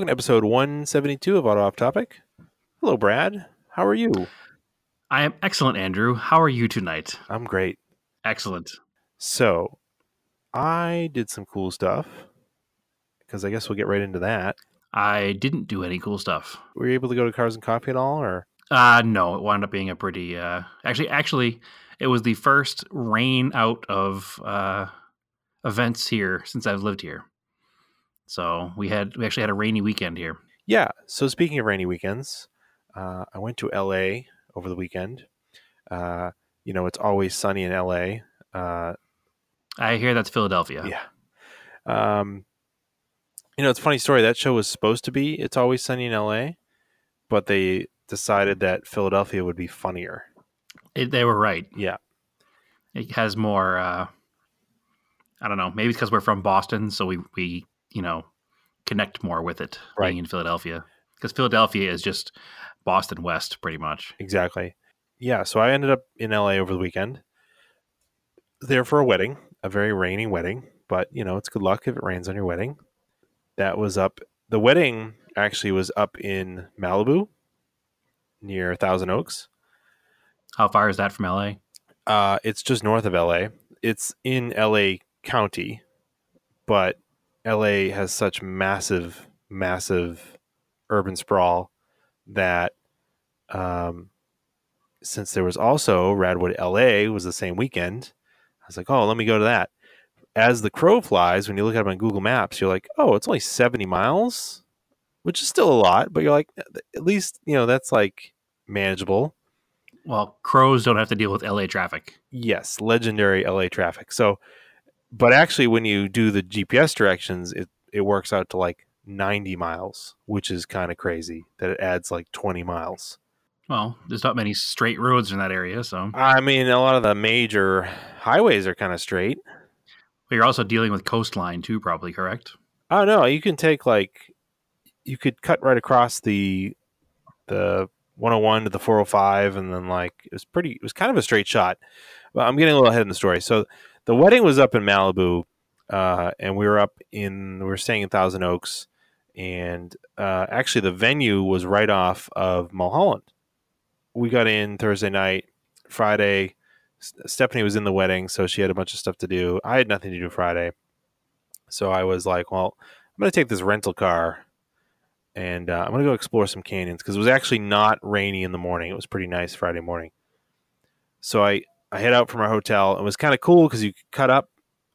Welcome to episode 172 of Auto Off Topic. Hello, Brad. How are you? I am excellent, Andrew. How are you tonight? I'm great. Excellent. So, I did some cool stuff because I guess we'll get right into that. I didn't do any cool stuff. Were you able to go to Cars and Coffee at all, or Uh no, it wound up being a pretty uh actually actually it was the first rain out of uh events here since I've lived here. So we had we actually had a rainy weekend here. yeah? So, speaking of rainy weekends, uh, I went to LA over the weekend. Uh, you know, it's always sunny in LA. Uh, I hear that's Philadelphia. yeah. Um, you know, it's a funny story. That show was supposed to be "It's Always Sunny in L.A.," but they decided that Philadelphia would be funnier. It, they were right. Yeah, It has more uh I don't know, maybe it's because we're from Boston, so we we, you know, connect more with it Right. being in Philadelphia. Because Philadelphia is just Boston West pretty much. exactly. Yeah, so I ended up in L.A. over the weekend. There for a wedding, a very rainy wedding, but you know, it's good luck if it rains on your wedding. That was up. The wedding actually was up in Malibu, near Thousand Oaks. How far is that from LA? Uh, it's just north of LA. It's in LA County, but LA has such massive, massive urban sprawl that um, since there was also Radwood LA was the same weekend, I was like, oh, let me go to that. As the crow flies, when you look at it on Google Maps, you're like, oh, it's only 70 miles, which is still a lot, but you're like, at least, you know, that's like manageable. Well, crows don't have to deal with LA traffic. yes, legendary LA traffic. So, but actually, when you do the GPS directions, it it works out to like 90 miles, which is kind of crazy that it adds like 20 miles. Well, there's not many straight roads in that area, so I mean, a lot of the major highways are kind of straight. but you're also dealing with coastline too, probably correct? Oh no, you can take like you could cut right across the the 101 to the 405 and then like it was pretty it was kind of a straight shot. Well, I'm getting a little ahead in the story. So the wedding was up in Malibu uh, and we were up in we were staying in Thousand Oaks and uh, actually the venue was right off of Mulholland. We got in Thursday night, Friday Stephanie was in the wedding, so she had a bunch of stuff to do. I had nothing to do Friday. So I was like, well, I'm going to take this rental car and uh, I'm going to go explore some canyons because it was actually not rainy in the morning. It was pretty nice Friday morning. So I, I head out from our hotel. It was kind of cool because you could cut up.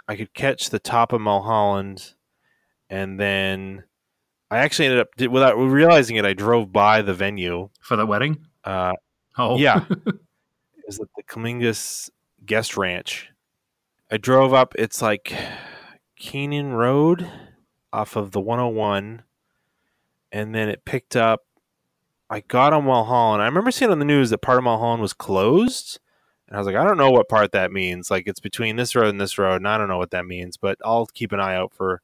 I could catch the top of Mulholland. And then I actually ended up, without realizing it, I drove by the venue. For the wedding? Uh, Oh, yeah. it was at the Calamigos Guest Ranch. I drove up, it's like Kanan Road off of the 101. And then it picked up. I got on Mulholland. I remember seeing on the news that part of Mulholland was closed. And I was like, I don't know what part that means. Like, it's between this road and this road. And I don't know what that means, but I'll keep an eye out for.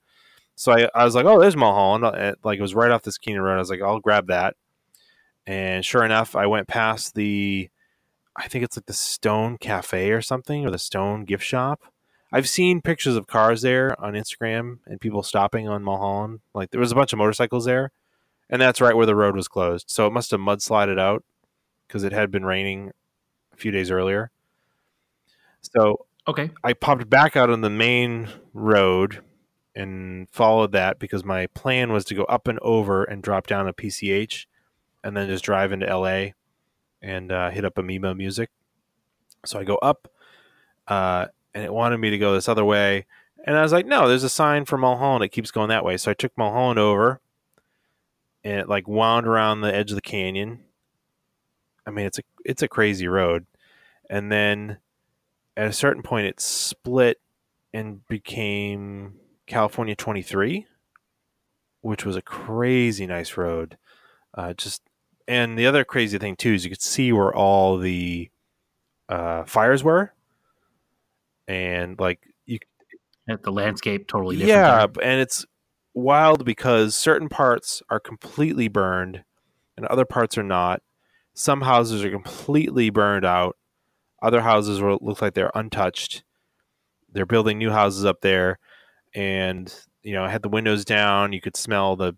So I, I was like, oh, there's Mulholland. Uh, Like, it was right off this Kanan Road. I was like, I'll grab that. And sure enough, I went past the, I think it's like the Stone Cafe or something, or the Stone Gift Shop. I've seen pictures of cars there on Instagram and people stopping on Mulholland. Like there was a bunch of motorcycles there, and that's right where the road was closed. So it must have mudslided out because it had been raining a few days earlier. So Okay. I popped back out on the main road and followed that because my plan was to go up and over and drop down a PCH and then just drive into LA and uh, hit up Amoeba Music. So I go up uh, and it wanted me to go this other way. And I was like, no, there's a sign for Mulholland. It keeps going that way. So I took Mulholland over and it like wound around the edge of the canyon. I mean, it's a it's a crazy road. And then at a certain point it split and became California 23, which was a crazy nice road. Uh, just and the other crazy thing too is you could see where all the uh, fires were, and like you, At the landscape totally different. yeah, and it's wild because certain parts are completely burned, and other parts are not. Some houses are completely burned out. Other houses look like they're untouched. They're building new houses up there, and you know, I had the windows down. You could smell the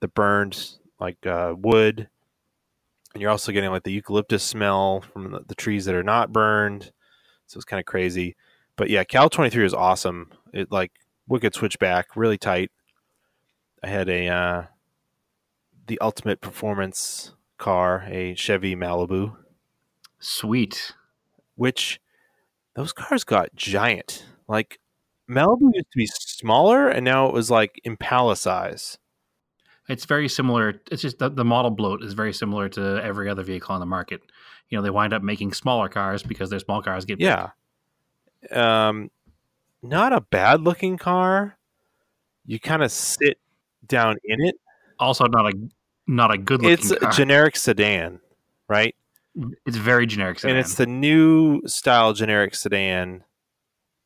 the burned like uh, wood, and you're also getting like the eucalyptus smell from the, the trees that are not burned. So it's kind of crazy. But yeah, Cal 23 is awesome. It like wicked switchback, really tight. I had a uh, the ultimate performance car, a Chevy Malibu, Sweet. which those cars got giant. Like Malibu used to be smaller, and now it was like Impala size. It's very similar. It's just the, the model bloat is very similar to every other vehicle on the market. You know, they wind up making smaller cars because their small cars get big. Yeah. Um, not a bad looking car. You kind of sit down in it. Also, not a not a good looking It's a generic sedan, right? it's very generic. Sedan. And it's the new style generic sedan.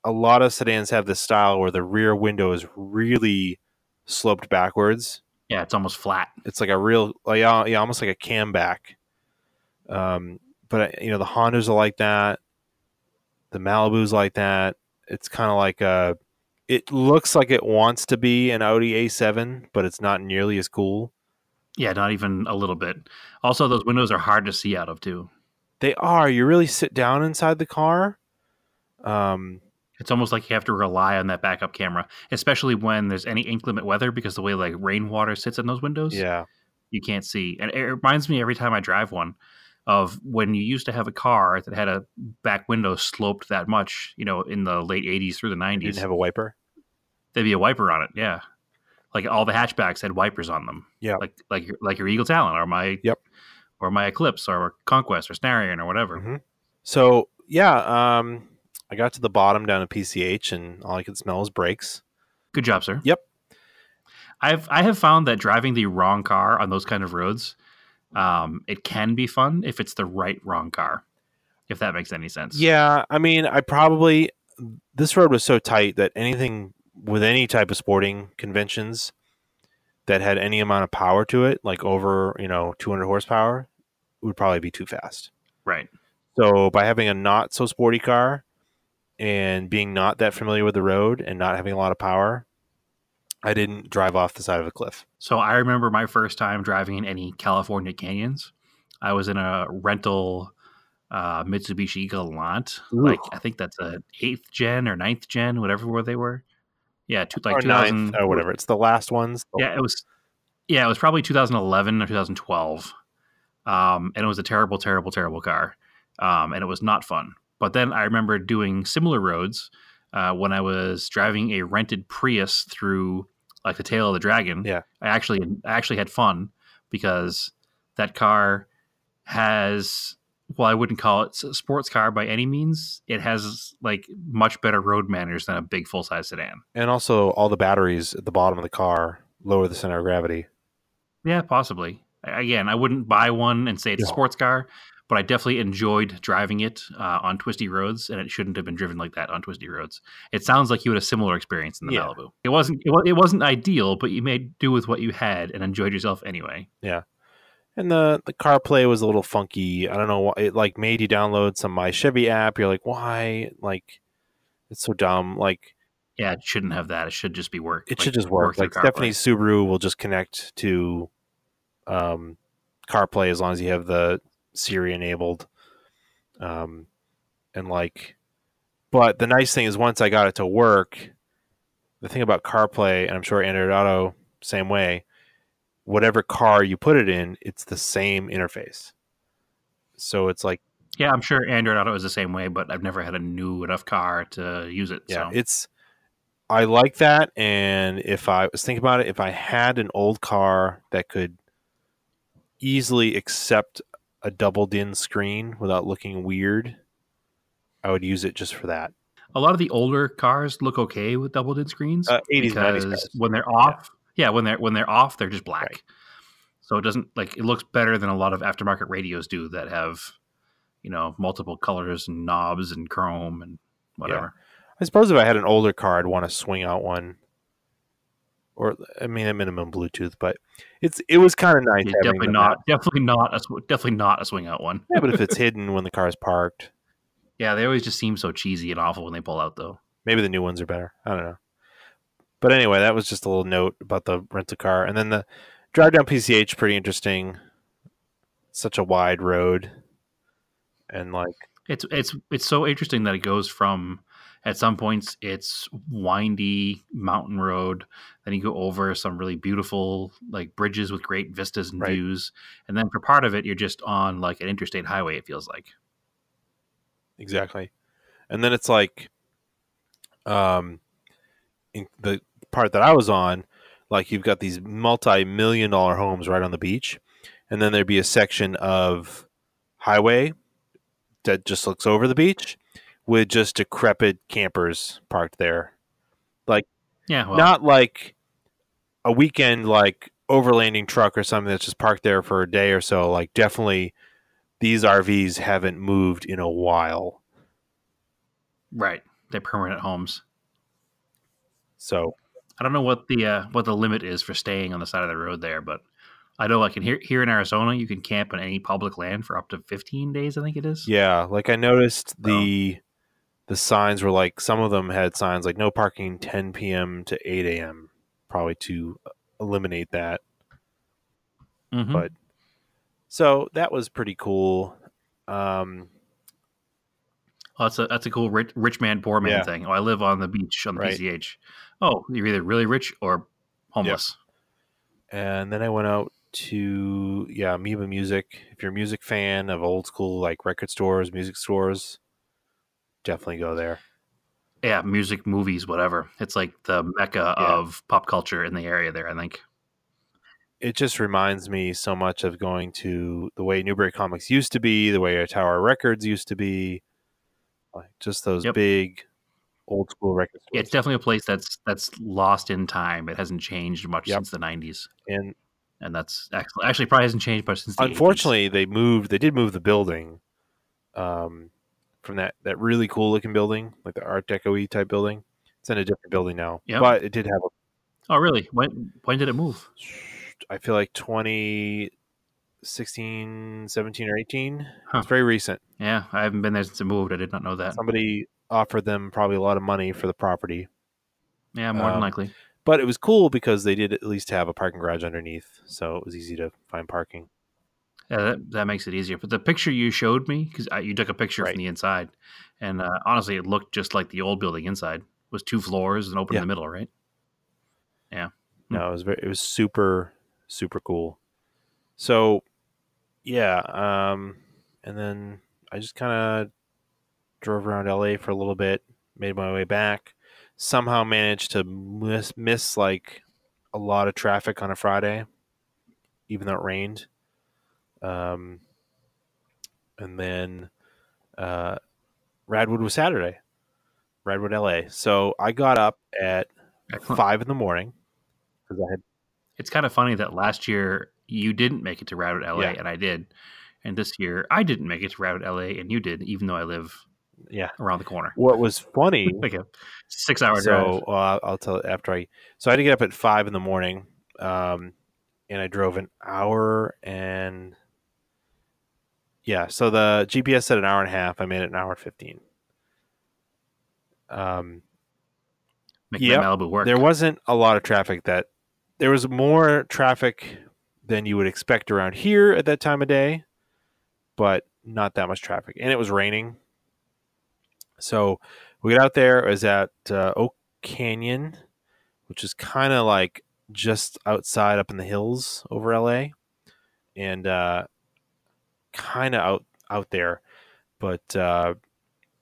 A lot of sedans have this style where the rear window is really sloped backwards. yeah, it's almost flat. It's like a real, like, yeah, yeah, almost like a Kammback. Um, but you know the Hondas are like that. The Malibu's like that. It's kind of like a. It looks like it wants to be an Audi A7, but it's not nearly as cool. Yeah, not even a little bit. Also, those windows are hard to see out of too. They are. You really sit down inside the car. Um, It's almost like you have to rely on that backup camera, especially when there's any inclement weather because the way like rainwater sits in those windows, yeah, you can't see. And it reminds me every time I drive one of when you used to have a car that had a back window sloped that much, you know, in the late 80s through the you 90s. didn't have a wiper. there'd be a wiper on it. Yeah. Like all the hatchbacks had wipers on them. Yeah. Like like your like your Eagle Talon or my Yep. or my Eclipse or Conquest or Starion or whatever. Mhm. So yeah, um, I got to the bottom down at PCH, and all I could smell was brakes. Good job, sir. Yep. I've I have found that driving the wrong car on those kind of roads, um, it can be fun if it's the right wrong car. If that makes any sense. Yeah, I mean, I probably this road was so tight that anything with any type of sporting conventions that had any amount of power to it, like over you know 200 horsepower, would probably be too fast. Right. So by having a not so sporty car and being not that familiar with the road and not having a lot of power, I didn't drive off the side of a cliff. So I remember my first time driving in any California canyons. I was in a rental uh, Mitsubishi Galant. Like I think that's a eighth gen or ninth gen, whatever where they were. Yeah, two, like or 2000 ninth or whatever. It's the last ones. Yeah, it was. Yeah, it was probably 2011 or 2012, um, and it was a terrible, terrible, terrible car, um, and it was not fun. But then I remember doing similar roads uh, when I was driving a rented Prius through like the tail of the dragon. Yeah. I actually I actually had fun because that car has well, I wouldn't call it a sports car by any means. It has like much better road manners than a big full size sedan. And also, all the batteries at the bottom of the car lower the center of gravity. Yeah, possibly. Again, I wouldn't buy one and say it's a sports car, but I definitely enjoyed driving it uh, on twisty roads, and it shouldn't have been driven like that on twisty roads. It sounds like you had a similar experience in the Yeah. Malibu. It wasn't. It, it wasn't ideal, but you made do with what you had and enjoyed yourself anyway. And the the CarPlay was a little funky. I don't know why it like made you download some My Chevy app. You're like, why? Like, it's so dumb. Like, Yeah, it shouldn't have that. It should just be work. it like, should just work. through Like. Stephanie's Subaru will just connect to um, CarPlay as long as you have the Siri enabled. Um, and like, but the nice thing is once I got it to work, the thing about CarPlay, and I'm sure Android Auto same way, whatever car you put it in, it's the same interface. So it's like, Yeah, I'm sure Android Auto is the same way, but I've never had a new enough car to use it. yeah, so. it's. I like that, and if I was thinking about it, if I had an old car that could easily accept a double DIN screen without looking weird, I would use it just for that. a lot of the older cars look okay with double din screens Uh, 80s, 90s because cars. when they're off, yeah. when they're when they're off, they're just black. Right. So it doesn't like it looks better than a lot of aftermarket radios do that have, you know, multiple colors and knobs and chrome and whatever. I suppose if I had an older car, I'd want to swing out one, or I mean, at minimum Bluetooth. But it's it was kind of nice. Yeah, definitely not, definitely not a definitely not a swing out one. Yeah, but if it's hidden when the car is parked, Yeah, they always just seem so cheesy and awful when they pull out though. maybe the new ones are better. I don't know. But anyway, that was just a little note about the rental car, and then the drive down PCH pretty interesting. Such a wide road, and like It's it's it's so interesting that it goes from at some points it's windy mountain road, then you go over some really beautiful like bridges with great vistas and Right. views, and then for part of it you're just on like an interstate highway. It feels like. exactly, and then it's like, um, the part that I was on, like you've got these multi-million dollar homes right on the beach, and then there'd be a section of highway that just looks over the beach with just decrepit campers parked there. Like yeah, well, not like a weekend like overlanding truck or something that's just parked there for a day or so like definitely these RVs haven't moved in a while right. They're permanent homes. So I don't know what the uh, what the limit is for staying on the side of the road there, but I know like in here here in Arizona, you can camp on any public land for up to 15 days. I think it is. yeah like I noticed the the signs were like some of them had signs like no parking 10 p.m. to 8 a.m. probably to eliminate that Mhm. but so that was pretty cool um Oh, that's a that's a cool rich, rich man poor man Yeah. thing. Oh, I live on the beach on the Right. PCH. Oh, you're either really rich or homeless. and then I went out to yeah Amoeba Music. If you're a music fan of old school like record stores, music stores, definitely go there. Yeah. music, movies, whatever. It's like the mecca Yeah. of pop culture in the area there. I think. It just reminds me so much of going to the way Newbury Comics used to be, the way Tower Records used to be, like just those Yep. big old school record Yeah, it's definitely a place that's that's lost in time. It hasn't changed much Yep. since the '90s, and and that's actually actually probably hasn't changed much since. The 80s. unfortunately, they moved. They did move the building, um, from that that really cool looking building, like the Art Deco type building. It's in a different building now, Yep. but it did have a Oh, really? When when did it move? I feel like 2016, 17, or 18. Huh. It's very recent. Yeah, I haven't been there since it moved. I did not know that. Somebody offered them probably a lot of money for the property, Yeah, more than um, likely. but it was cool because they did at least have a parking garage underneath, so it was easy to find parking. Yeah, that, that makes it easier. But the picture you showed me, because you took a picture Right. from the inside, and uh, honestly, it looked just like the old building inside. It was two floors and open Yeah. in the middle, right? Yeah. No, it was very, it was super super cool. So, yeah, um, and then I just kind of drove around LA for a little bit, made my way back. Somehow managed to miss miss like a lot of traffic on a Friday, even though it rained. Um, and then uh, Radwood was Saturday, Radwood, LA. So I got up at Excellent. five in the morning because I had It's kind of funny that last year you didn't make it to Route LA, Yeah. and I did. And this year I didn't make it to Route LA, and you did, even though I live yeah. around the corner. What was funny? Like a six hour so well, I'll- tell it after I. So I had to get up at five in the morning, um, and I drove an hour and yeah. So the GPS said an hour and a half. I made it an hour and fifteen. Um, Making yep, Malibu work. there wasn't a lot of traffic. That there was more traffic than you would expect around here at that time of day, but not that much traffic. And it was raining, so we got out there. It was at uh, Oak Canyon, which is kind of like just outside up in the hills over LA, and uh, kind of out out there. But uh,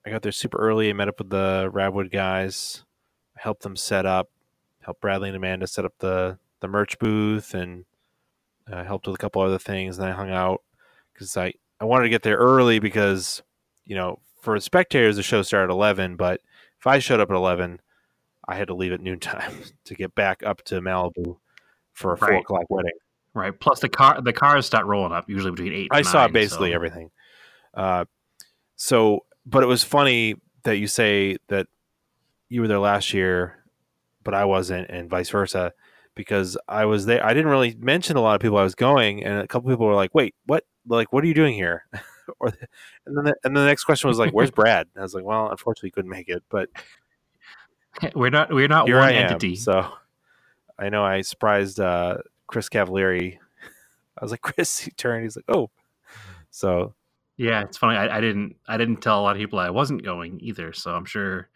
I got there super early. I met up with the Radwood guys, helped them set up, helped Bradley and Amanda set up the the merch booth, and uh, helped with a couple other things. And I hung out because I I wanted to get there early because you know for spectators the show started at eleven, but if I showed up at eleven, I had to leave at noontime to get back up to Malibu for a four o'clock wedding. right. Plus the car the cars start rolling up usually between eight. I and saw basically so- everything. Uh, so, but it was funny that you say that you were there last year, but I wasn't, and vice versa, because I was there. I didn't really mention a lot of people I was going, and a couple people were like, "Wait, what? Like, what are you doing here?" or, and then the, and the next question was like, "Where's Brad?" And I was like, "Well, unfortunately, couldn't make it, but We're not we're not one I am." entity. So I know I surprised uh, Chris Cavalieri. I was like, Chris, he turned. He's like, oh. So Yeah, it's funny. I, I didn't I didn't tell a lot of people I wasn't going either. So I'm sure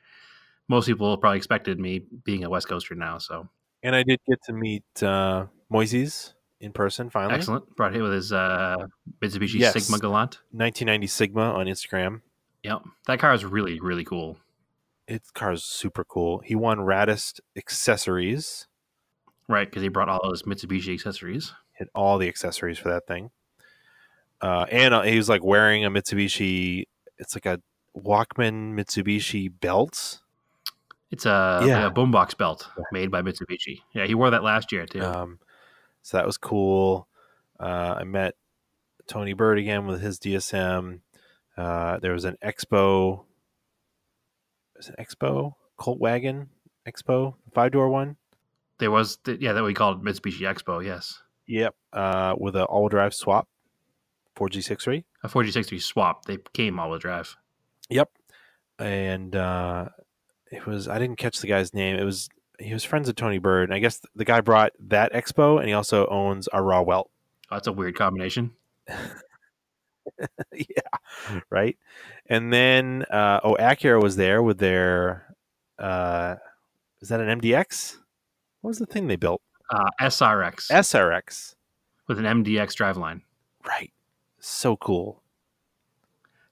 most people probably expected me being a West Coaster now. So and I did get to meet uh, Moises in person finally. excellent. Brought hit with his uh, Mitsubishi Yes. Sigma Galant. 1990 Sigma on Instagram. Yep, that car is really really cool. Its car's super cool. He won Raddest accessories. Right, because he brought all those Mitsubishi accessories. Hit all the accessories for that thing. Uh, and uh, he was like wearing a Mitsubishi. It's like a Walkman Mitsubishi belt. It's a, Yeah. like a boombox belt Yeah. made by Mitsubishi. Yeah, he wore that last year too. Um, so that was cool. Uh, I met Tony Bird again with his DSM. Uh, there was an Expo. Was an Expo Colt Wagon Expo five door one? there was, th- yeah, that we called Mitsubishi Expo. Yes, Yep. Uh, with an all drive swap, four G six three. a 4G63 swap. They came all wheel drive. Yep. And uh, it was I didn't catch the guy's name. It was he was friends with Tony Bird. And I guess the guy brought that Expo, and he also owns a Rauh-Welt. Oh, that's a weird combination. yeah, right. And then uh, oh, Acura was there with their uh, is that an MDX? What was the thing they built? Uh, SRX SRX. with an MDX driveline. Right. So cool.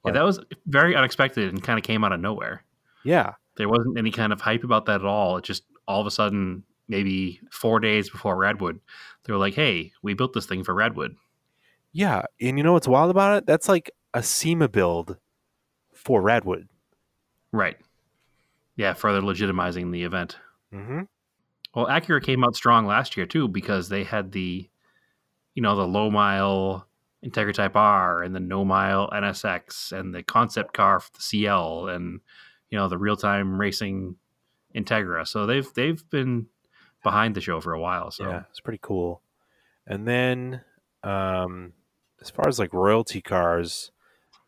Yeah, that was very unexpected and kind of came out of nowhere. Yeah. There wasn't any kind of hype about that at all. It just all of a sudden, maybe four days before Radwood, they were like, "Hey, we built this thing for Radwood." Yeah. And you know what's wild about it? That's like a SEMA build for Radwood. Right. Yeah, further legitimizing the event. Mm-hmm. Well, Acura came out strong last year too because they had the, you know, the low mile Integra Type R and the no mile NSX and the concept car for the CL and you know the real time racing Integra. So they've they've been behind the show for a while. So Yeah, it's pretty cool. And then, um, as far as like royalty cars,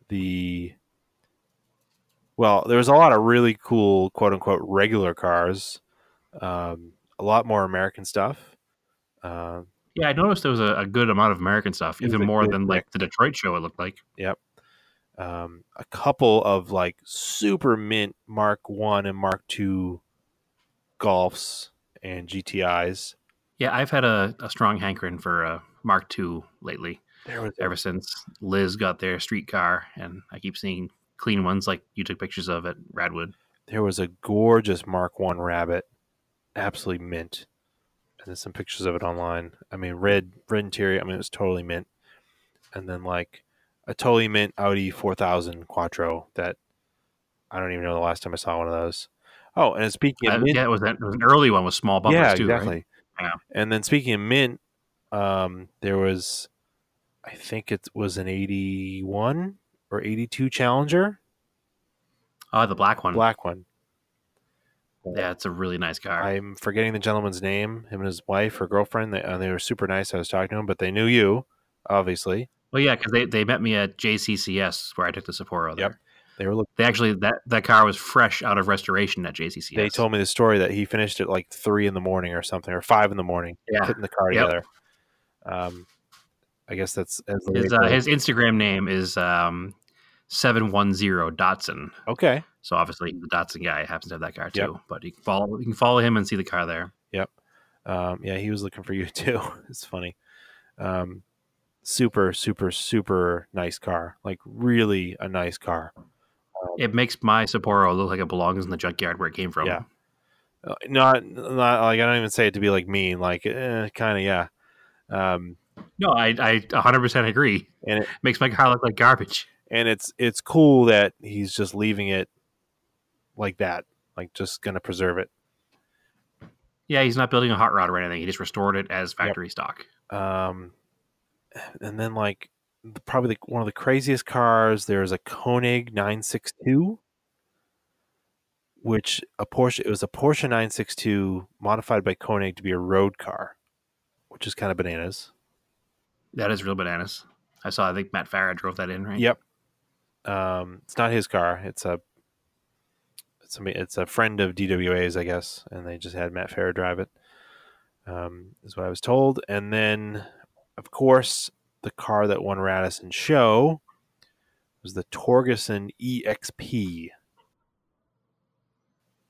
the well, there was a lot of really cool quote unquote regular cars. Um, a lot more American stuff. Uh, yeah, I noticed there was a, a good amount of American stuff, even more than like the Detroit show. It looked like. Yep. Um, a couple of like super mint Mark One and Mark Two Golfs and GTIs. Yeah, I've had a, a strong hankering for a Mark II lately. There was ever since Liz got their street car, and I keep seeing clean ones like you took pictures of at Radwood. there was a gorgeous Mark One Rabbit, absolutely mint. And there's some pictures of it online. I mean, red, red interior. I mean, it was totally mint. And then like a totally mint Audi 4000 Quattro that I don't even know the last time I saw one of those. Oh, and speaking Uh, of mint, yeah, it was, an, it was an early one with small bumpers yeah, too, exactly. right? Yeah. And then speaking of mint, um, there was, I think it was an 81 or 82 Challenger, Oh, the black one. black one. Yeah, it's a really nice car. I'm forgetting the gentleman's name. Him and his wife or girlfriend. They, uh, they were super nice. I was talking to him, but they knew you, obviously. well, yeah, because they, they met me at JCCS where I took the Sapporo. There. Yep. They were. Look, They actually that that car was fresh out of restoration at JCC. They told me the story that he finished at like three in the morning or something, or five in the morning, Yeah. putting the car Yep. together. Um, I guess that's as his uh, his Instagram name is um seven one zero goes. okay. So obviously the Datsun guy happens to have that car too. Yep. But you can follow you can follow him and see the car there. Yep. Um, yeah, he was looking for you too. it's funny. Um, super, super, super nice car. Like really a nice car. It makes my Sapporo look like it belongs in the junkyard where it came from. Yeah. Uh, not, not like I don't even say it to be like mean. Like eh, kind of yeah. Um, No, I I 100% agree. and it, makes my car look like garbage. and it's it's cool that he's just leaving it like that. Like just gonna preserve it. Yeah, he's not building a hot rod or anything. He just restored it as factory stock. Um, and then like probably the, one of the craziest cars. There's a Koenig 962, which a Porsche. It was a Porsche 962 modified by Koenig to be a road car, which is kind of bananas. That is real bananas. I saw. I think Matt Farah drove that in, right? Yep. Um, it's not his car. It's a it's a it's a friend of DWA's, I guess, and they just had Matt Farah drive it. um, is what I was told. And then, of course, the car that won Raddest in Show was the Torgerson EXP.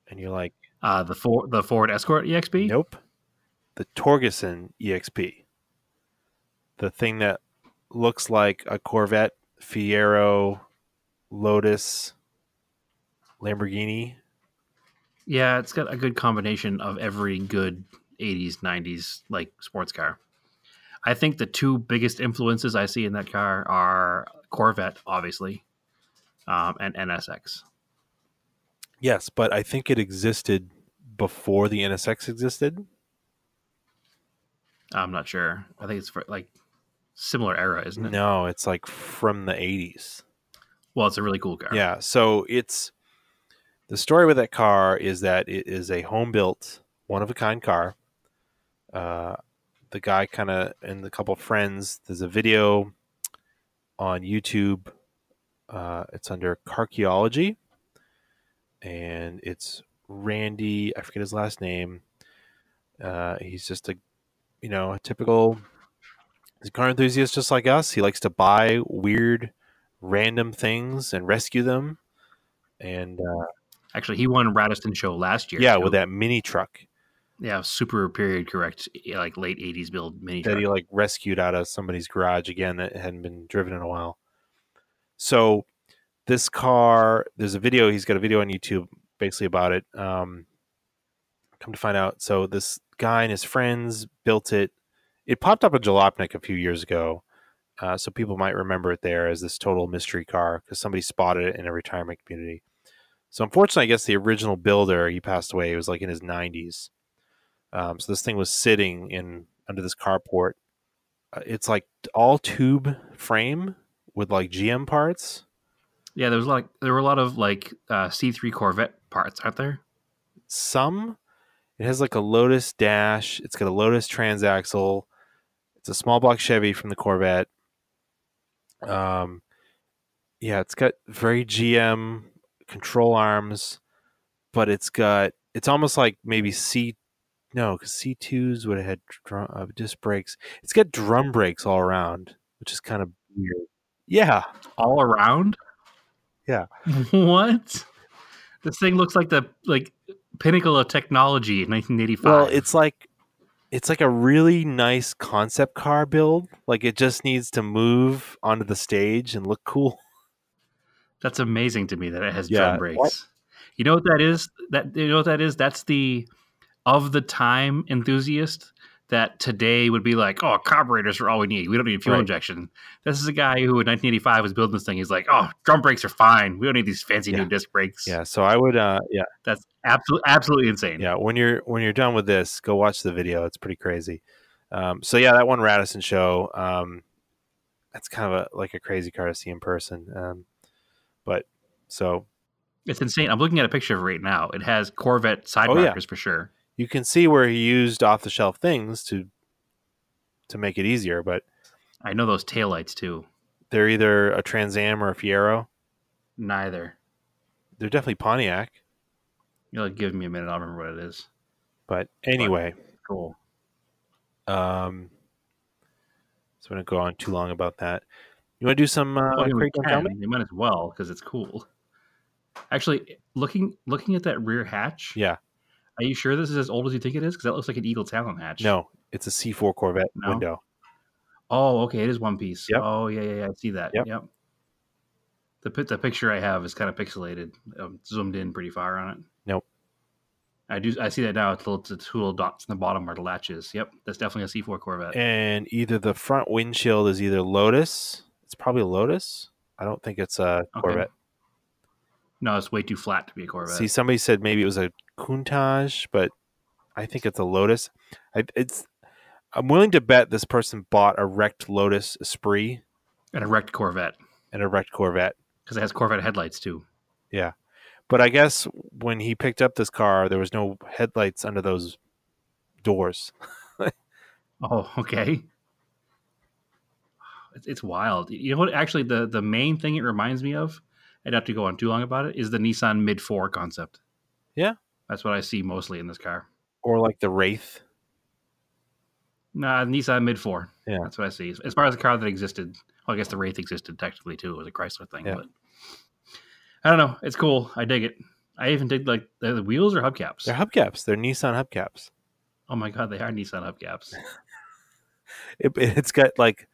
And you're like, Uh, the Ford the Ford Escort EXP. nope, the Torgerson EXP, the thing that looks like a Corvette, Fiero, Lotus, Lamborghini. Yeah, it's got a good combination of every good 80s, 90s like sports car. I think the two biggest influences I see in that car are Corvette, obviously, um, and NSX. Yes, but I think it existed before the NSX existed. I'm not sure. I think it's for like similar era, isn't it? No, it's like from the 80s. Well, it's a really cool car. Yeah, so it's the story with that car is that it is a home built, one of a kind car. Uh, the guy kind of and a couple friends. There's a video on YouTube. Uh, it's under Carcheology, and it's Randy. I forget his last name. Uh, he's just a, you know, a typical. He's a car enthusiast just like us. He likes to buy weird, random things and rescue them. And uh, Actually, he won Raddest in Show last year. yeah, too. with that mini truck yeah, super period correct, like late 80s build mini that truck. he like rescued out of somebody's garage again that hadn't been driven in a while. So this car, there's a video. He's got a video on YouTube basically about it. Um, come to find out, so this guy and his friends built it. It popped up in Jalopnik a few years ago, uh, so people might remember it there as this total mystery car because somebody spotted it in a retirement community. So unfortunately, I guess the original builder he passed away. He was like in his 90s. Um, so this thing was sitting in under this carport. Uh, it's like all tube frame with like GM parts. yeah, there was like there were a lot of like uh, C3 Corvette parts, aren't there? Some it has like a Lotus dash. It's got a Lotus transaxle. It's a small block Chevy from the Corvette. Um, yeah, it's got very GM control arms, but it's got it's almost like maybe C no because C twos would have had drum, uh, disc brakes. It's got drum brakes all around, which is kind of weird. Yeah, All around. Yeah. what? This thing looks like the like pinnacle of technology in 1985. Well, it's like it's like a really nice concept car build. Like it just needs to move onto the stage and look cool. That's amazing to me that it has Yeah, drum brakes. You know what that is? That you know what that is? That's the of the time enthusiast that today would be like, oh, carburetors are all we need. We don't need fuel Right. injection. This is a guy who in 1985 was building this thing. He's like, oh, drum brakes are fine. We don't need these fancy Yeah. new disc brakes. Yeah, so I would uh yeah, That's absolutely absolutely insane. yeah, when you're when you're done with this, go watch the video. It's pretty crazy. Um so yeah, that one Raddest in show um that's kind of a like a crazy car to see in person. Um but so It's insane. I'm looking at a picture of it right now. It has Corvette side Oh, yeah. markers for sure. You can see where he used off the shelf things to to make it easier, but I know those taillights too. they're either a Trans Am or a Fiero. Neither. They're definitely Pontiac. You'll give me a minute. I'll remember what it is. But anyway, Cool. um, so we don't go on too long about that. You want to do some uh, Well, I mean, Craig Don't Tell Me? can. You might as well because it's cool. Actually, looking looking at that rear hatch, Yeah, are you sure this is as old as you think it is? Because that looks like an Eagle Talon hatch. no, it's a C4 Corvette No? window. Oh, okay, it is one piece. Yep. Oh, yeah, yeah, yeah. I see that. Yep. Yep. The the picture I have is kind of pixelated, um, zoomed in pretty far on it. Nope. I do. I see that now. It's little, two little dots in the bottom where the latch is. Yep, that's definitely a C4 Corvette. And either the front windshield is either Lotus. It's probably a Lotus. I don't think it's a Okay. Corvette. no, it's way too flat to be a Corvette. See, somebody said maybe it was a Countach, but I think it's a Lotus. I, it's. I'm willing to bet this person bought a wrecked Lotus Esprit and a wrecked Corvette and a wrecked Corvette. because it has Corvette headlights too. Yeah, but I guess when he picked up this car, there was no headlights under those doors. Oh, okay. It's, it's wild. You know what? Actually, the the main thing it reminds me of, I'd have to go on too long about it, is the Nissan Mid Four concept. Yeah. That's what I see mostly in this car. Or like the Wraith. Nah, Nissan mid four. Yeah. that's what I see. As far as a car that existed, well, I guess the Wraith existed technically too. It was a Chrysler thing, Yeah. but I don't know. It's cool. I dig it. I even dig like the, the wheels or hubcaps. They're hubcaps. They're Nissan hubcaps. Oh my god, they are Nissan hubcaps. It, it's got like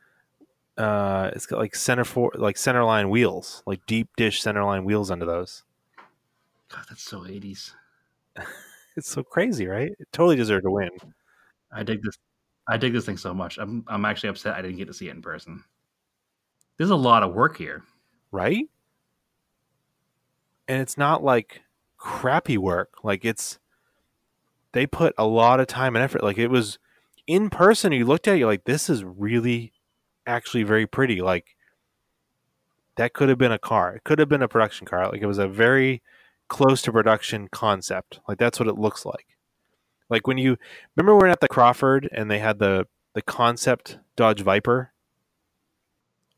uh it's got like center for like center line wheels, like deep dish center line wheels under those. God, that's so eighties. It's so crazy, right? It totally deserved to win. I dig this. I dig this thing so much. I'm I'm actually upset I didn't get to see it in person. There's a lot of work here. right? And it's not like crappy work. Like it's they put a lot of time and effort. Like it was in person. You looked at it, you're like, this is really actually very pretty. Like that could have been a car. It could have been a production car. Like it was a very close to production concept. Like that's what it looks like. Like when you remember when at the Crawford and they had the the concept Dodge Viper.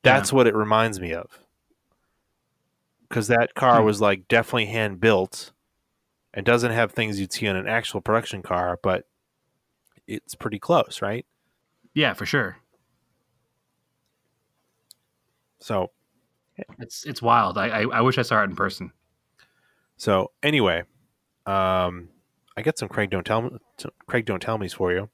That's what it reminds me of because that car Hmm. was like definitely hand built and doesn't have things you'd see on an actual production car, but it's pretty close, right? Yeah, for sure. So, It's it's wild. I I, I wish I saw it in person. So anyway, um, I get some Craig don't tell me Craig don't tell me's for you.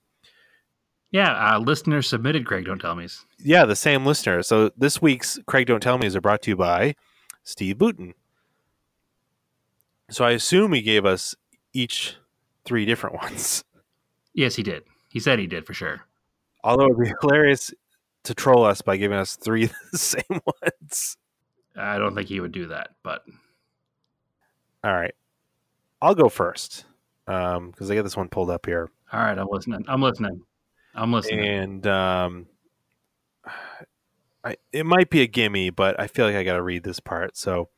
Yeah, uh, listeners submitted Craig. Don't tell me's. Yeah, the same listener. So this week's Craig don't tell me's are brought to you by Steve Booton. So I assume he gave us each three different ones. Yes, he did. He said he did for sure. Although it'd be hilarious to troll us by giving us three of the same ones. I don't think he would do that, but All right. I'll go first because I got this one pulled up here. all right, I'm listening. I'm listening. I'm listening. And um, I, it might be a gimme, but I feel like I got to read this part. So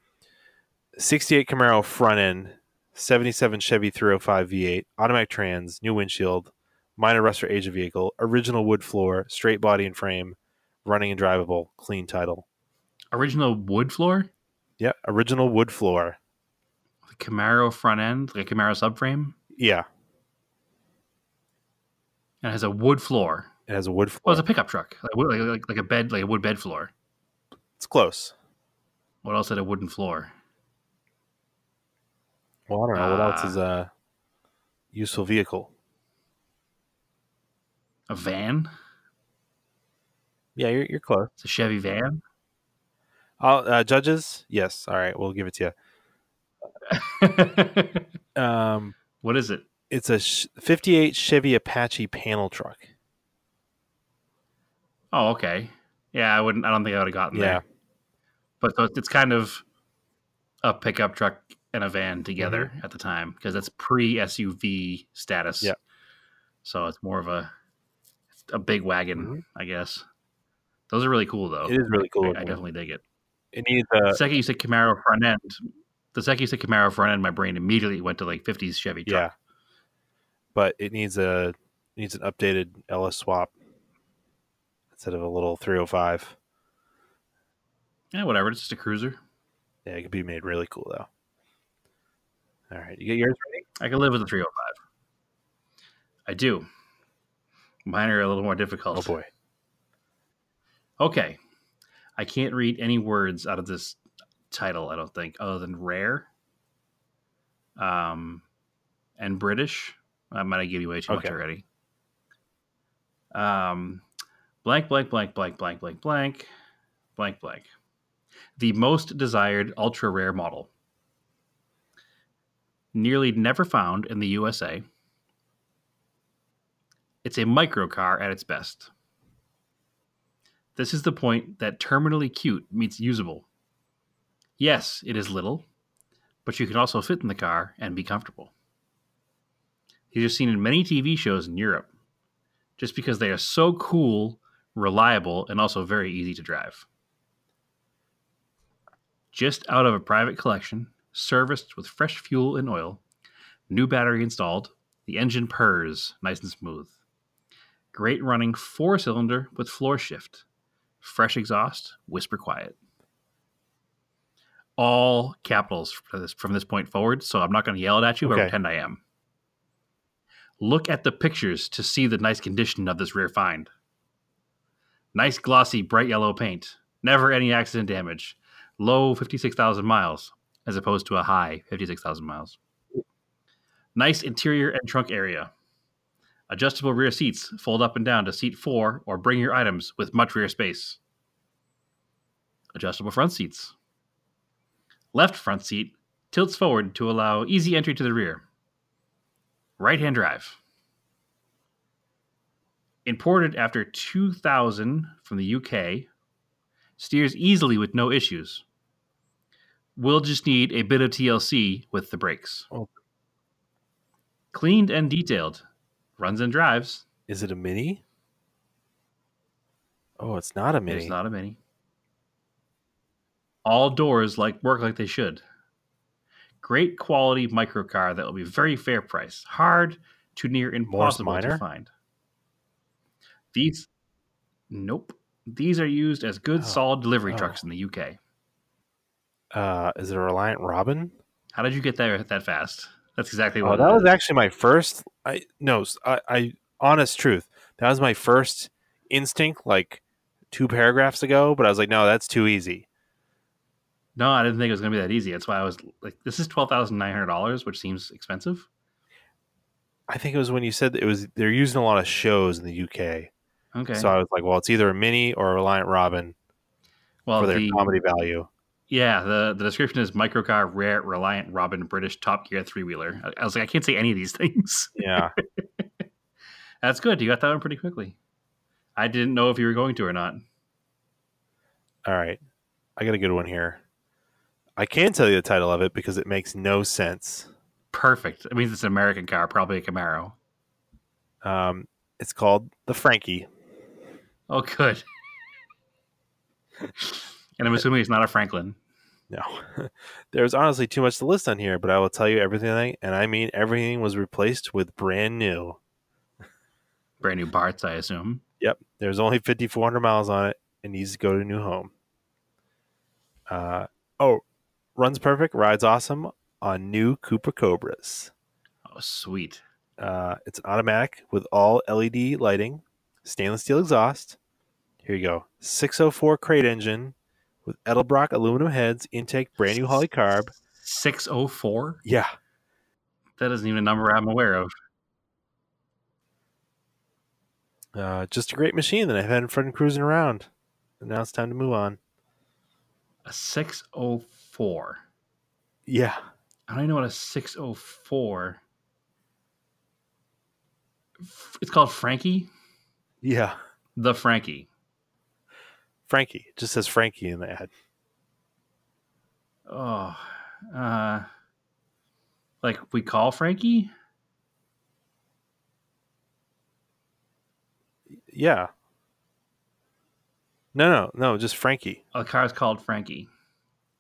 68 Camaro front end, 77 Chevy 305 V8, automatic trans, new windshield, minor rust or age of vehicle, original wood floor, straight body and frame, running and drivable, clean title. Original wood floor, Yeah, original wood floor. Camaro front end, like a Camaro subframe, Yeah, and it has a wood floor. it has a wood floor. Well, it's a pickup truck, like, like, like, like a bed, like a wood bed floor. it's close. What else had a wooden floor? Well, I don't know. What else Uh, is a useful vehicle? A van? Yeah, you're, you're close. It's a Chevy van. Uh, judges, yes. All right, we'll give it to you. Um, what is it? it's a sh- 58 Chevy Apache panel truck. Oh, okay. Yeah, I wouldn't. I don't think I would have gotten Yeah. there. But so it's kind of a pickup truck and a van together at the time because that's pre SUV status. Mm-hmm. Yeah. So it's more of a a big wagon, Mhm. I guess. Those are really cool though. It is really cool. I, I definitely dig it. It needs The a second you said Camaro front end, the second you said Camaro front end, my brain immediately went to like 50s Chevy truck. yeah, but it needs a it needs an updated LS swap instead of a little 305. Yeah, whatever. It's just a cruiser. Yeah, it could be made really cool though. All right, you get yours ready? I can live with a 305. I do. Mine are a little more difficult. Oh boy. Okay. I can't read any words out of this title, I don't think, other than rare. Um and British. I might have given you away too much already. Um blank, blank, blank, blank, blank, blank, blank, blank, blank. The most desired ultra rare model. Nearly never found in the USA. It's a microcar at its best. This is the point that terminally cute meets usable. Yes, it is little, but you can also fit in the car and be comfortable. These are seen in many TV shows in Europe, just because they are so cool, reliable, and also very easy to drive. Just out of a private collection, serviced with fresh fuel and oil, new battery installed, the engine purrs nice and smooth. Great running four cylinder with floor shift. Fresh exhaust, whisper quiet. All capitals this, from this point forward, so I'm not going to yell it at you, but pretend I am. Look at the pictures to see the nice condition of this rear find. Nice glossy bright yellow paint. Never any accident damage. Low 56,000 miles as opposed to a high 56,000 miles. Nice interior and trunk area. Adjustable rear seats fold up and down to seat 4 or bring your items with much rear space. Adjustable front seats. Left front seat tilts forward to allow easy entry to the rear. Right hand drive. Imported after 2000 from the UK, steers easily with no issues. We'll just need a bit of TLC with the brakes. Oh. Cleaned and detailed. Runs and drives. Is it a mini? Oh, it's not a mini. It's not a mini. All doors like work like they should. Great quality microcar that will be very fair price. Hard to near impossible to find. These, nope. These are used as good Oh, solid delivery oh. trucks in the UK. Uh, is it a Reliant Robin? How did you get there that fast? That's exactly Oh, what that it was actually my first. I no, I honest truth. That was my first instinct, like two paragraphs ago. But I was like, no, that's too easy. No, I didn't think it was going to be that easy. That's why I was like, this is twelve thousand nine hundred dollars, which seems expensive. I think it was when you said that it was they're using a lot of shows in the UK. Okay. So I was like, well, it's either a mini or a Reliant Robin well, for their the comedy value. yeah, the the description is microcar, rare, reliant, Robin, British, Top Gear, three wheeler. I, I was like, I can't say any of these things. Yeah. That's good. You got that one pretty quickly. I didn't know if you were going to or not. All right. I got a good one here. I can tell you the title of it because it makes no sense. Perfect. It means it's an American car, probably a Camaro. Um, it's called the Frankie. Oh, good. and I'm assuming it's not a Franklin. No, there's honestly too much to list on here, but I will tell you everything, and I mean everything was replaced with brand new. Brand new parts, I assume. Yep, there's only 5,400 miles on it. It needs to go to a new home. Uh, oh, runs perfect, rides awesome on new Cooper Cobras. Oh, sweet. Uh, it's an automatic with all LED lighting, stainless steel exhaust. Here you go. 604 crate engine with Edelbrock aluminum heads, intake, brand new Holley carb. 604? Yeah. That isn't even a number I'm aware of. Uh, just a great machine that I've had in front of cruising around. And now it's time to move on. A 604. Yeah. I don't even know what a 604. It's called Frankie? Yeah. The Frankie. Frankie. It just says Frankie in the ad. Oh, uh, like we call Frankie? Yeah. No, no, no, just Frankie. Oh, the car's called Frankie.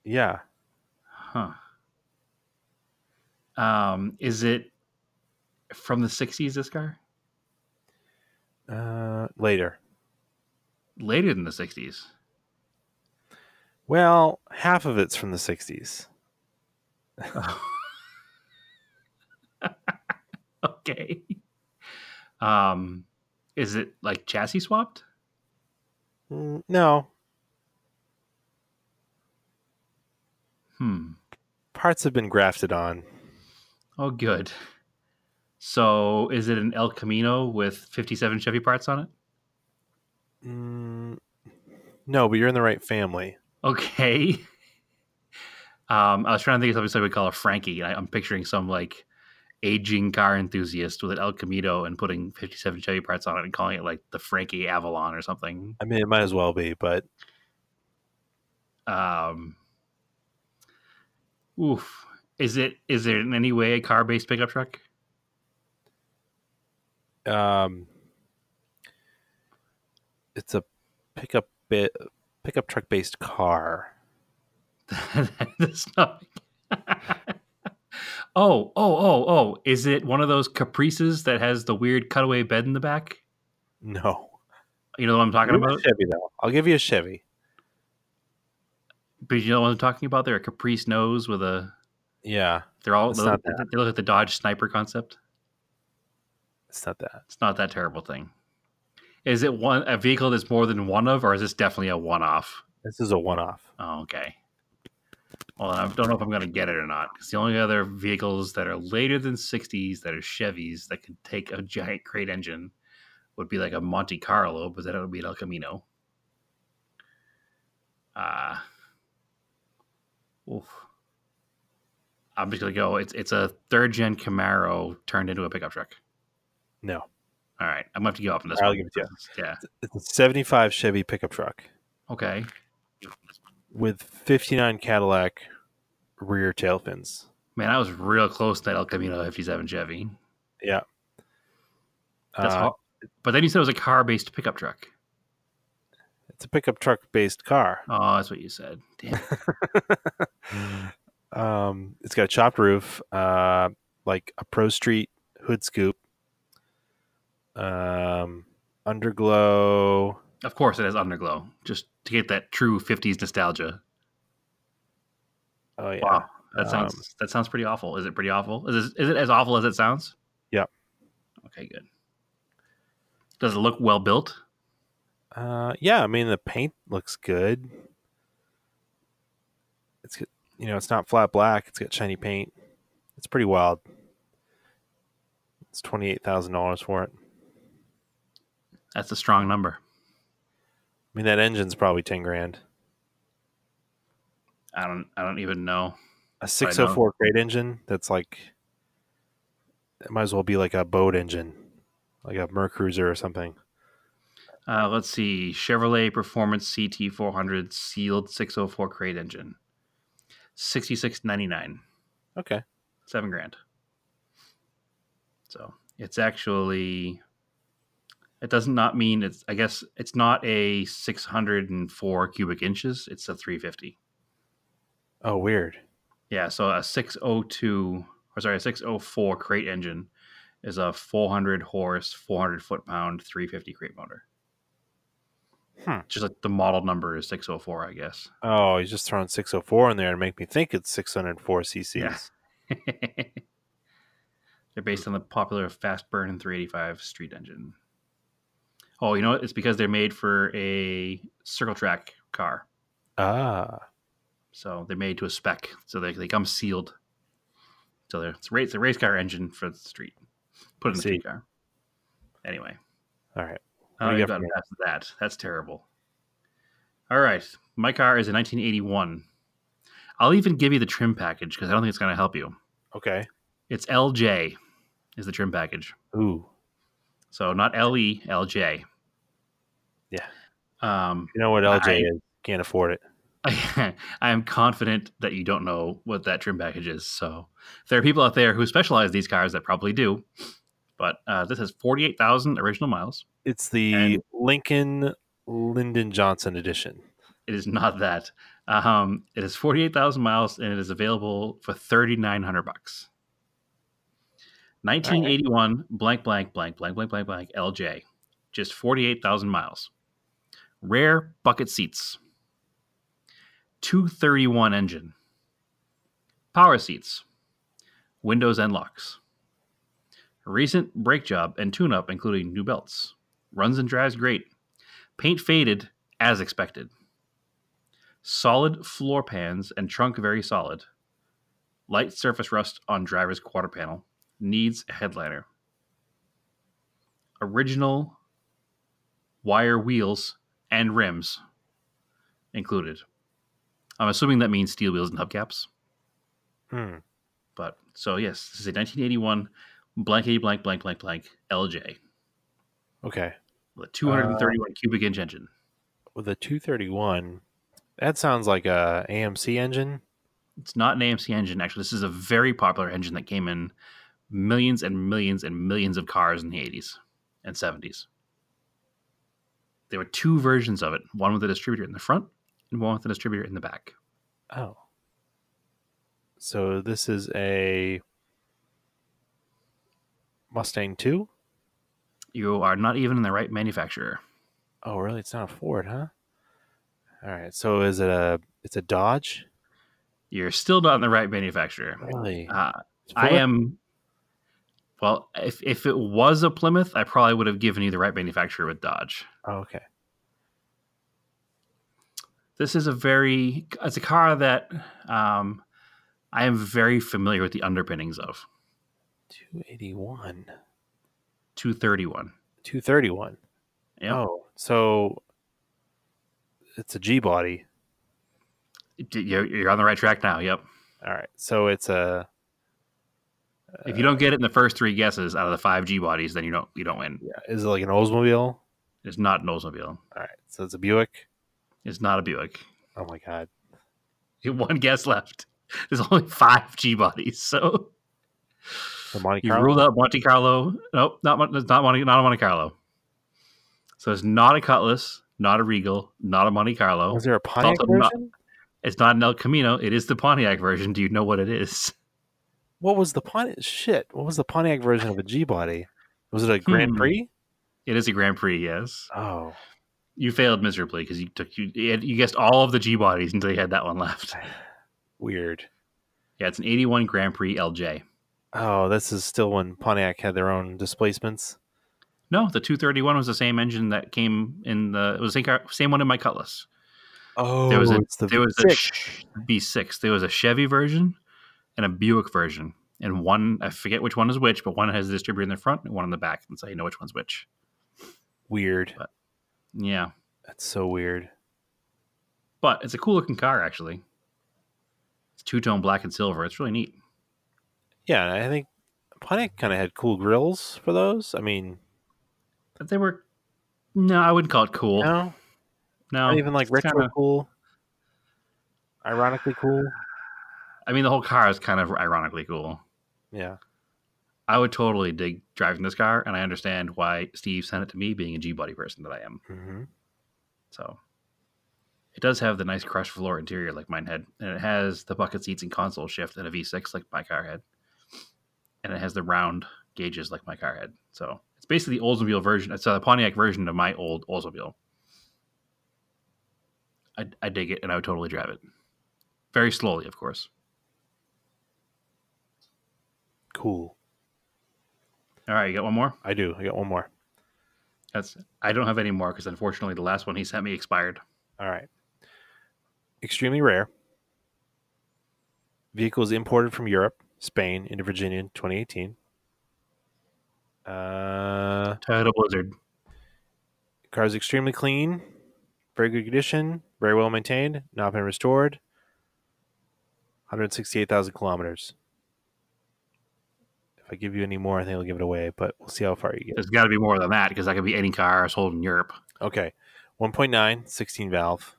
Yeah. Huh. Um, is it from the 60s, this car? Uh, later. Later than the 60s. Well, half of it's from the 60s. okay. Um, is it like chassis swapped? Mm, no. Hmm. Parts have been grafted on. Oh, good. So, is it an El Camino with 57 Chevy parts on it? Mm, no, but you're in the right family. Okay. Um, I was trying to think of something we call a Frankie. I, I'm picturing some like aging car enthusiast with an El Camino and putting 57 Chevy parts on it and calling it like the Frankie Avalon or something. I mean, it might as well be, but Um, oof. Is it is it in any way a car based pickup truck? um, it's a pickup bit pickup truck based car. That's not. oh, oh, oh, oh! Is it one of those Caprices that has the weird cutaway bed in the back? No, You know what I'm talking Give me a about? Chevy though. I'll give you a Chevy. But you know what I'm talking about? They're a Caprice nose with a. Yeah, They're all they look, they look like the Dodge Sniper concept. It's not that. It's not that terrible thing. Is it one a vehicle that's more than one of, or is this definitely a one-off? This is a one-off. Oh, okay. Well, I don't know if I'm going to get it or not. Because the only other vehicles that are later than 60s that are Chevys that could take a giant crate engine would be like a Monte Carlo, but then it would be an El Camino. Uh, oof. I'm just gonna go. It's it's a third gen Camaro turned into a pickup truck. No, All right, I'm gonna have to go up on this. I'll one. give it to you. Yeah. it's a '75 Chevy pickup truck Okay. with '59 Cadillac rear tail fins. Man, I was real close to that El Camino 57 Chevy. Yeah. That's Uh, hot. But then you said it was a car based pickup truck. It's a pickup truck based car. Oh, that's what you said. Damn. um, it's got a chopped roof, uh, like a Pro Street hood scoop, um, underglow. of course, it has underglow, just to get that true 50s nostalgia. Oh yeah, Wow, that Um, sounds that sounds pretty awful. Is it pretty awful? Is it, is it as awful as it sounds? Yep. Okay, good. Does it look well built? Uh, yeah. I mean, the paint looks good. It's you know, it's not flat black. It's got shiny paint. It's pretty wild. It's twenty eight thousand dollars for it. That's a strong number. I mean, that engine's probably ten grand. I don't I don't even know. A six hundred four crate engine. That's like it might as well be like a boat engine, like a Mercruiser or something. Uh, let's see. Chevrolet Performance CT 400 sealed 604 crate engine. 66.99. Okay. seven grand. So it's actually it does not mean it's I guess it's not a 604 cubic inches, it's a 350. Oh, weird. Yeah, so a 602 or sorry, a 604 crate engine is a 400 horse, 400 foot pound, 350 crate motor. Hmm. Just like the model number is 604, I guess. Oh, he's just throwing 604 in there to make me think it's 604 cc's. Yeah. They're based on the popular fast burn and 385 street engine. Oh, you know what? It's because they're made for a circle track car. Ah, So they're made to a spec. So they, they come sealed. So they're, it's, a race, it's a race car engine for the street. Put in the street car. Anyway, all right. I don't even got got for me? past that. That's terrible. All right. My car is a 1981. I'll even give you the trim package because I don't think it's going to help you. Okay. It's LJ is the trim package. Ooh, So not LE, LJ. Yeah. Um, you know what LJ I- is? Can't afford it. I, I am confident that you don't know what that trim package is. So there are people out there who specialize in these cars that probably do. But uh, this has 48,000 original miles. It's the And- Lincoln Lyndon Johnson edition. It is not that. Um, it is 48,000 miles and it is available for 3,900 bucks. 1981 blank blank blank blank blank blank blank LJ, just 48,000 miles. Rare bucket seats. 231 engine. Power seats. Windows and locks. Recent brake job and tune up, including new belts. Runs and drives great. Paint faded as expected. Solid floor pans and trunk very solid. Light surface rust on driver's quarter panel. Needs headliner. Original wire wheels and rims included. I'm assuming that means steel wheels and hubcaps. Hmm. But so yes, this is a 1981 blankety blank blank blank blank LJ Okay. with a 231 uh, cubic inch engine. With a 231, that sounds like a AMC engine. It's not an AMC engine. Actually, this is a very popular engine that came in millions and millions and millions of cars in the 80s and 70s. There were two versions of it one with a distributor in the front and one with a distributor in the back. Oh. So this is a Mustang 2? You are not even in the right manufacturer. Oh, really? It's not a Ford, huh? All right. So is it a it's a Dodge? You're still not in the right manufacturer. Really? Uh, I am. Well, if if it was a Plymouth, I probably would have given you the right manufacturer with Dodge. Oh, okay. This is a very it's a car that um, I am very familiar with the underpinnings of. 281. 231. 231. Yep. Oh, so it's a G body. You're, on the right track now. Yep. All right. So it's a uh, If you don't get it in the first three guesses out of the five G bodies, then you don't you don't win. yeah, is it like an Oldsmobile? It's not an Oldsmobile. All right. So it's a Buick. It's not a Buick. Oh my god. You have one guess left. There's only five G bodies, so The Monte you Carlo. ruled out Monte Carlo. Nope, not Mon- not Monte, not a Monte Carlo. So it's not a Cutlass, not a Regal, not a Monte Carlo. Was there a Pontiac also not- version? It's not an El Camino. It is the Pontiac version. Do you know what it is? What was the Pontiac? Shit. What was the Pontiac version of a G body? Was it a Grand Hmm. Prix? It is a Grand Prix. Yes, Oh, you failed miserably because you took you you you guessed all of the G bodies until you had that one left. weird. Yeah, it's an '81 Grand Prix LJ. Oh, this is still when Pontiac had their own displacements. No, the 231 was the same engine that came in the it was the same, car, same one in my Cutlass. Oh, There was oh, a- the there was a V6. sh- V6. There was a Chevy version and a Buick version, and one I forget which one is which, but one has a distributor in the front and one in the back, and so you know which one's which. weird. Yeah, That's so weird. but it's a cool looking car actually. It's two tone black and silver. It's really neat. Yeah, I think Pontiac kind of had cool grills for those. I mean, But they were no, I wouldn't call it cool. no, No, not even like retro kinda- cool. Ironically cool. I mean, the whole car is kind of ironically cool. Yeah. I would totally dig driving this car, and I understand why Steve sent it to me, being a G body person that I am. hmm So it does have the nice crushed floor interior like mine had, and it has the bucket seats and console shift and a V6 like my car had, and it has the round gauges like my car had. So it's basically the Oldsmobile version. It's uh, the Pontiac version of my old Oldsmobile. I, I dig it, and I would totally drive it. Very slowly, of course. Cool. All right, you got one more. I do. I got one more. That's I don't have any more because unfortunately the last one he sent me expired. All right. Extremely rare. Vehicles imported from Europe, Spain into Virginia in 2018. Uh, Toyota Blizzard. car is extremely clean, very good condition, very well maintained, not been restored. 168,000 kilometers. If I give you any more, I think I'll give it away, but we'll see how far you get. There's got to be more than that because that could be any car sold in Europe. Okay. 1.9, 16 valve.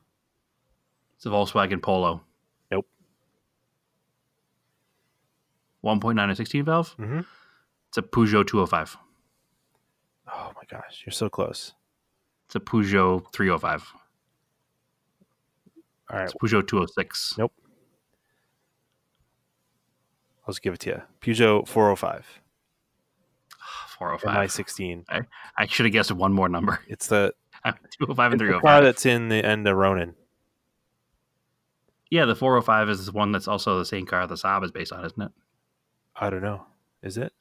It's a Volkswagen Polo. 1.9 and 16 valve. Mm-hmm. It's a Peugeot 205. Oh my gosh, you're so close. It's a Peugeot 305. All right, It's Peugeot 206. Nope. I'll just give it to you. Peugeot 405. 405. MI16. I should have guessed one more number. It's the, 205 and it's the car 305. that's in the end of Ronin. Yeah, the 405 is the one that's also the same car the Saab is based on, isn't it? I don't know. Is it?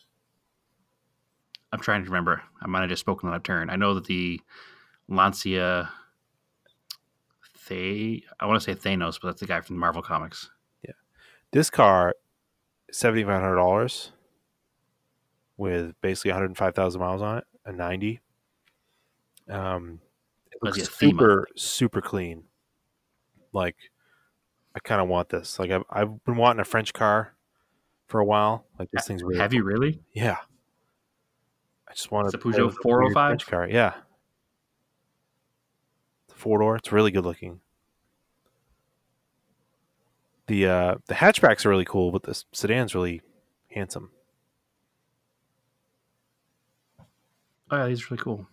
I'm trying to remember. I might have just spoken on a turn. I know that the Lancia they I want to say Thanos, but that's the guy from the Marvel comics. Yeah, this car, $7,500 with basically 105,000 miles on it, a 90. Um, it looks super, super clean. Like, I kind of want this. Like, I've, I've been wanting a French car for a while. Like, this thing's really Have you really? Yeah. I just want It's a Peugeot 405? French car. Yeah. It's four door. It's really good looking. The uh the hatchbacks are really cool, but the sedan's really handsome. Oh yeah, these are really cool.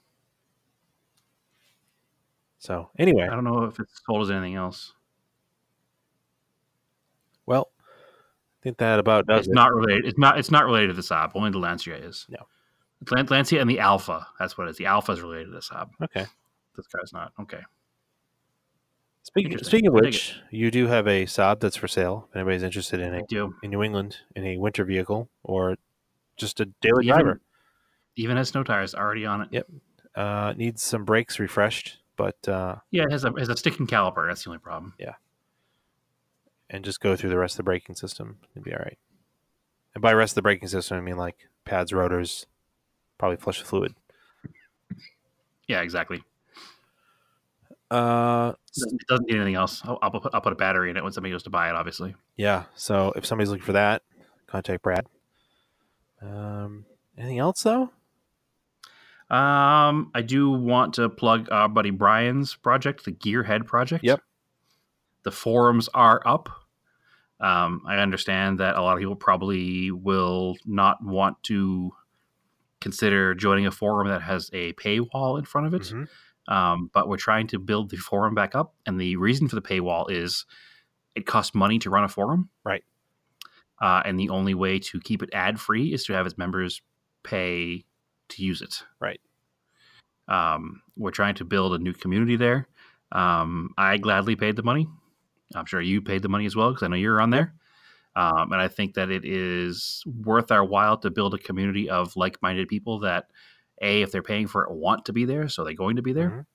So anyway, I don't know if it's sold as anything else. well, I think that about does it's it. not related. It's not. It's not related to the Saab. Only the Lancia is. No. Lancia and the Alfa. That's what it is. The Alfa is related to the Saab. Okay. This car's not. Okay. Speaking speaking of which, you do have a Saab that's for sale. If anybody's interested in it in New England in a winter vehicle or just a daily Even- driver. Even has snow tires already on it. Yep. Uh, needs some brakes refreshed, but uh, Yeah, it has a has a sticking caliper. That's the only problem. And just go through the rest of the braking system. It'd be all right. And by rest of the braking system, I mean like pads, rotors, probably flush the fluid. Yeah, exactly. Uh, It doesn't need anything else. I'll, I'll, put, I'll put a battery in it when somebody goes to buy it. Obviously. yeah. So if somebody's looking for that, contact Brad. Um, anything else though? Um, I do want to plug our buddy Brian's project, the Gearhead project. Yep. The forums are up. Um, I understand that a lot of people probably will not want to consider joining a forum that has a paywall in front of it. Mhm. Um, but we're trying to build the forum back up, and the reason for the paywall is it costs money to run a forum, Right. Uh, and the only way to keep it ad free is to have its members pay to use it. Right. Um, we're trying to build a new community there. Um, I gladly paid the money. I'm sure you paid the money as well because I know you're on there. Um, and I think that it is worth our while to build a community of like-minded people that, a, if they're paying for it, want to be there, so they're going to be there. Mhm.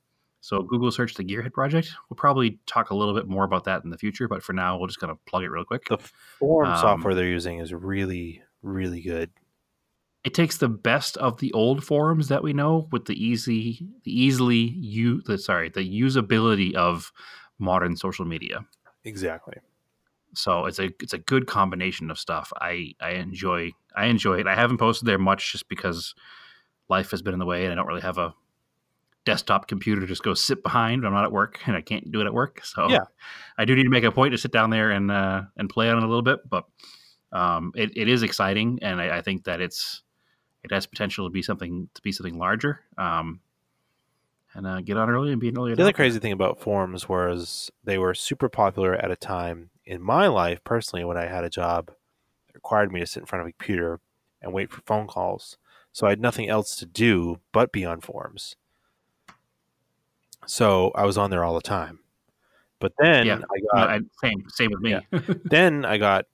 So Google search the Gearhead project. We'll probably talk a little bit more about that in the future, but for now, we'll just kind of plug it real quick. The forum Um, software they're using is really, really good. it takes the best of the old forums that we know with the easy, the easily you, the sorry, the usability of modern social media. Exactly. So it's a it's a good combination of stuff. I I enjoy I enjoy it. I haven't posted there much just because life has been in the way and I don't really have a desktop computer to just go sit behind I'm not at work and I can't do it at work. So Yeah. I do need to make a point to sit down there and uh, and play on it a little bit. But um, it, it is exciting and I, I think that it's it has potential to be something to be something larger. Um, and uh, get on early and be an early The other crazy thing about forums was they were super popular at a time in my life personally when I had a job that required me to sit in front of a computer and wait for phone calls. So I had nothing else to do but be on forums. So I was on there all the time. But then Yeah. I got I- same same with me. Yeah. then I got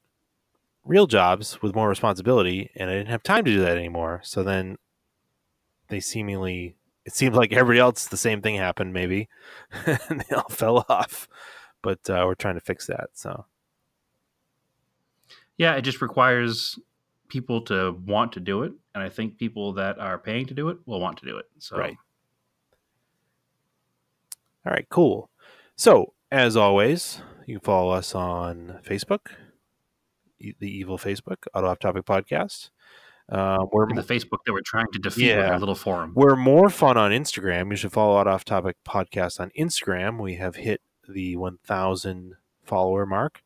real jobs with more responsibility and I didn't have time to do that anymore. So then they seemingly it seemed like everybody else the same thing happened maybe and they all fell off. But uh, we're trying to fix that. So Yeah, it just requires people to want to do it, and I think people that are paying to do it will want to do it. So, Right. all right, cool. So as always, you can follow us on Facebook, the Evil Facebook Auto Off Topic Podcast. Uh, we're the Facebook that we're trying to defeat with Yeah. our little forum. We're more fun on Instagram. You should follow Out Off Topic Podcast on Instagram. We have hit the 1,000 follower mark.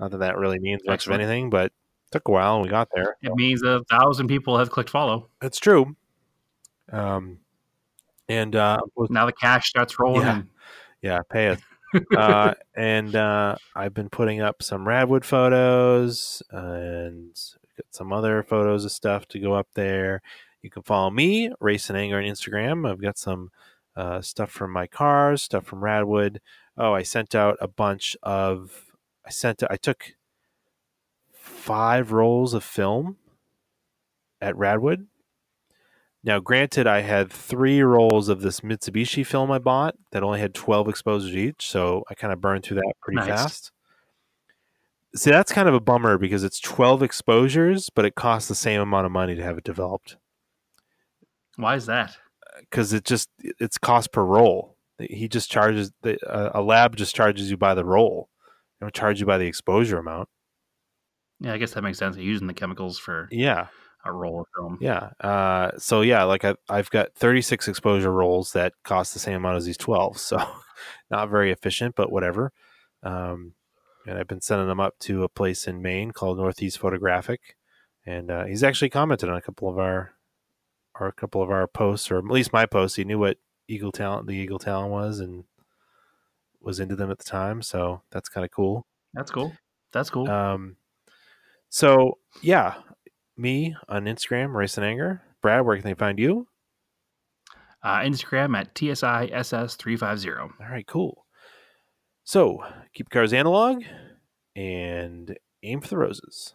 Not that that really means much of anything, but took a while and we got there. It means a thousand people have clicked follow. That's true. Um, and uh, Now the cash starts rolling. Yeah. in. yeah, pay us. uh, and uh, I've been putting up some Radwood photos and got some other photos of stuff to go up there. You can follow me, Race and Anger, on Instagram. I've got some uh, stuff from my cars, stuff from Radwood. Oh, I sent out a bunch of. I sent. I took five rolls of film at Radwood. Now, granted, I had three rolls of this Mitsubishi film I bought that only had 12 exposures each, so I kind of burned through that pretty Nice. fast. See, that's kind of a bummer because it's 12 exposures, but it costs the same amount of money to have it developed Why is that? because it just it's cost per roll. He just charges the uh, a lab just charges you by the roll. They don't charge you by the exposure amount. Yeah, I guess that makes sense. You're using the chemicals for Yeah, a roll of film. yeah. Uh, so yeah, like I, I've got 36 exposure rolls that cost the same amount as these 12. So not very efficient, but whatever. Um, and I've been sending them up to a place in Maine called Northeast Photographic, and uh, he's actually commented on a couple of our, or a couple of our posts, or at least my posts. He knew what Eagle Talon, the Eagle Talon was, and was into them at the time. So that's kind of cool. That's cool. That's cool. Um, so yeah, me on Instagram, Race and Anger. Brad, where can they find you? Uh, Instagram at TSISS350. All right, cool. So keep cars analog and aim for the roses.